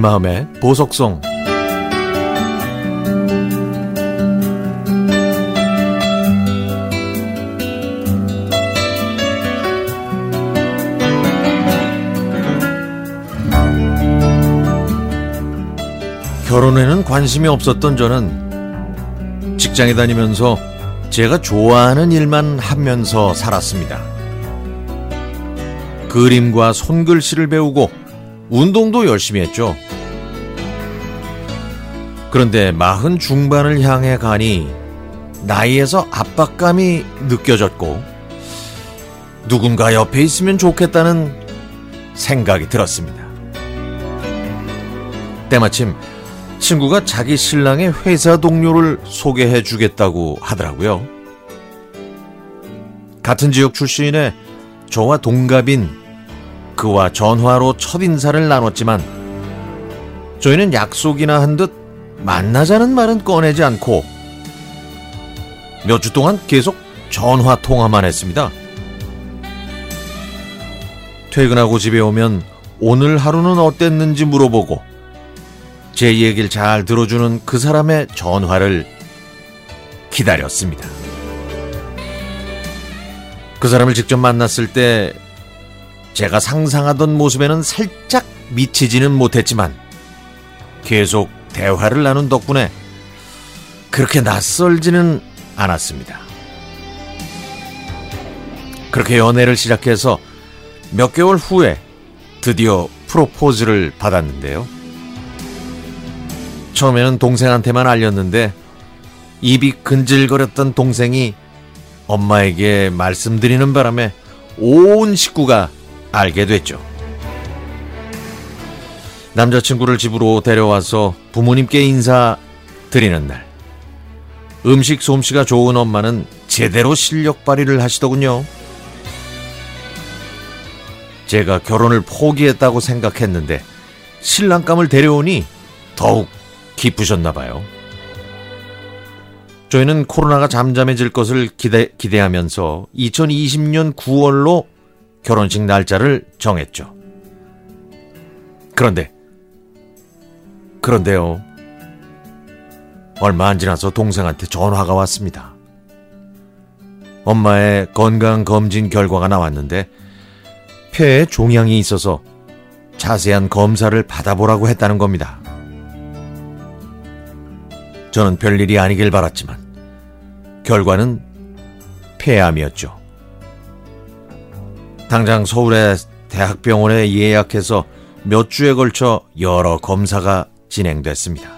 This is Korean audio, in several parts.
마음의 보석성 결혼에는 관심이 없었던 저는 직장에 다니면서 제가 좋아하는 일만 하면서 살았습니다. 그림과 손글씨를 배우고 운동도 열심히 했죠. 그런데 마흔 중반을 향해 가니 나이에서 압박감이 느껴졌고 누군가 옆에 있으면 좋겠다는 생각이 들었습니다. 때마침 친구가 자기 신랑의 회사 동료를 소개해 주겠다고 하더라고요. 같은 지역 출신의 저와 동갑인 그와 전화로 첫 인사를 나눴지만 저희는 약속이나 한 듯 만나자는 말은 꺼내지 않고 몇 주 동안 계속 전화 통화만 했습니다. 퇴근하고 집에 오면 오늘 하루는 어땠는지 물어보고 제 얘기를 잘 들어주는 그 사람의 전화를 기다렸습니다. 그 사람을 직접 만났을 때 제가 상상하던 모습에는 살짝 미치지는 못했지만 계속 대화를 나눈 덕분에 그렇게 낯설지는 않았습니다. 그렇게 연애를 시작해서 몇 개월 후에 드디어 프로포즈를 받았는데요. 처음에는 동생한테만 알렸는데 입이 근질거렸던 동생이 엄마에게 말씀드리는 바람에 온 식구가 알게 됐죠. 남자친구를 집으로 데려와서 부모님께 인사 드리는 날. 음식 솜씨가 좋은 엄마는 제대로 실력 발휘를 하시더군요. 제가 결혼을 포기했다고 생각했는데 신랑감을 데려오니 더욱 기쁘셨나 봐요. 저희는 코로나가 잠잠해질 것을 기대, 기대하면서 2020년 9월로 결혼식 날짜를 정했죠. 그런데, 그런데요. 얼마 안 지나서 동생한테 전화가 왔습니다. 엄마의 건강검진 결과가 나왔는데 폐에 종양이 있어서 자세한 검사를 받아보라고 했다는 겁니다. 저는 별일이 아니길 바랐지만 결과는 폐암이었죠. 당장 서울의 대학병원에 예약해서 몇 주에 걸쳐 여러 검사가 진행됐습니다.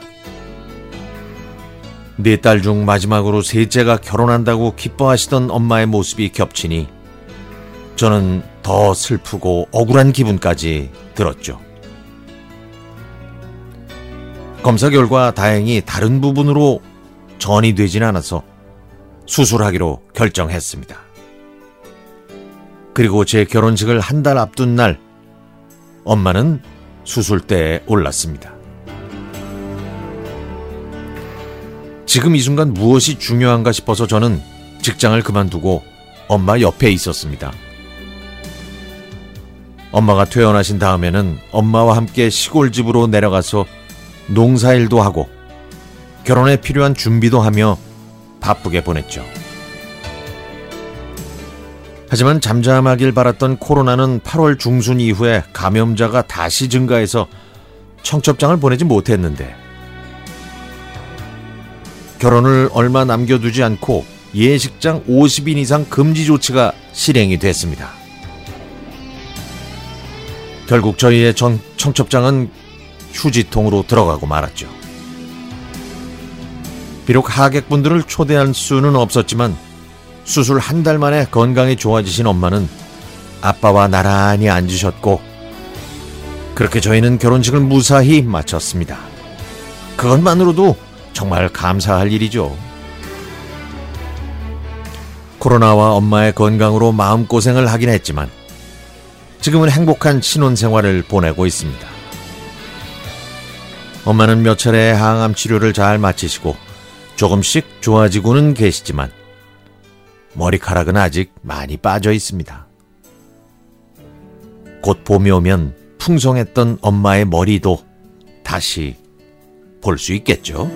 네 딸 중 마지막으로 셋째가 결혼한다고 기뻐하시던 엄마의 모습이 겹치니 저는 더 슬프고 억울한 기분까지 들었죠. 검사 결과 다행히 다른 부분으로 전이 되진 않아서 수술하기로 결정했습니다. 그리고 제 결혼식을 한 달 앞둔 날 엄마는 수술대에 올랐습니다. 지금 이 순간 무엇이 중요한가 싶어서 저는 직장을 그만두고 엄마 옆에 있었습니다. 엄마가 퇴원하신 다음에는 엄마와 함께 시골집으로 내려가서 농사일도 하고 결혼에 필요한 준비도 하며 바쁘게 보냈죠. 하지만 잠잠하길 바랐던 코로나는 8월 중순 이후에 감염자가 다시 증가해서 청첩장을 보내지 못했는데 결혼을 얼마 남겨두지 않고 예식장 50인 이상 금지 조치가 실행이 됐습니다. 결국 저희의 전 청첩장은 휴지통으로 들어가고 말았죠. 비록 하객분들을 초대할 수는 없었지만 수술 한 달 만에 건강이 좋아지신 엄마는 아빠와 나란히 앉으셨고 그렇게 저희는 결혼식을 무사히 마쳤습니다. 그것만으로도 정말 감사할 일이죠. 코로나와 엄마의 건강으로 마음고생을 하긴 했지만 지금은 행복한 신혼생활을 보내고 있습니다. 엄마는 몇 차례 항암 치료를 잘 마치시고 조금씩 좋아지고는 계시지만 머리카락은 아직 많이 빠져 있습니다. 곧 봄이 오면 풍성했던 엄마의 머리도 다시 볼 수 있겠죠.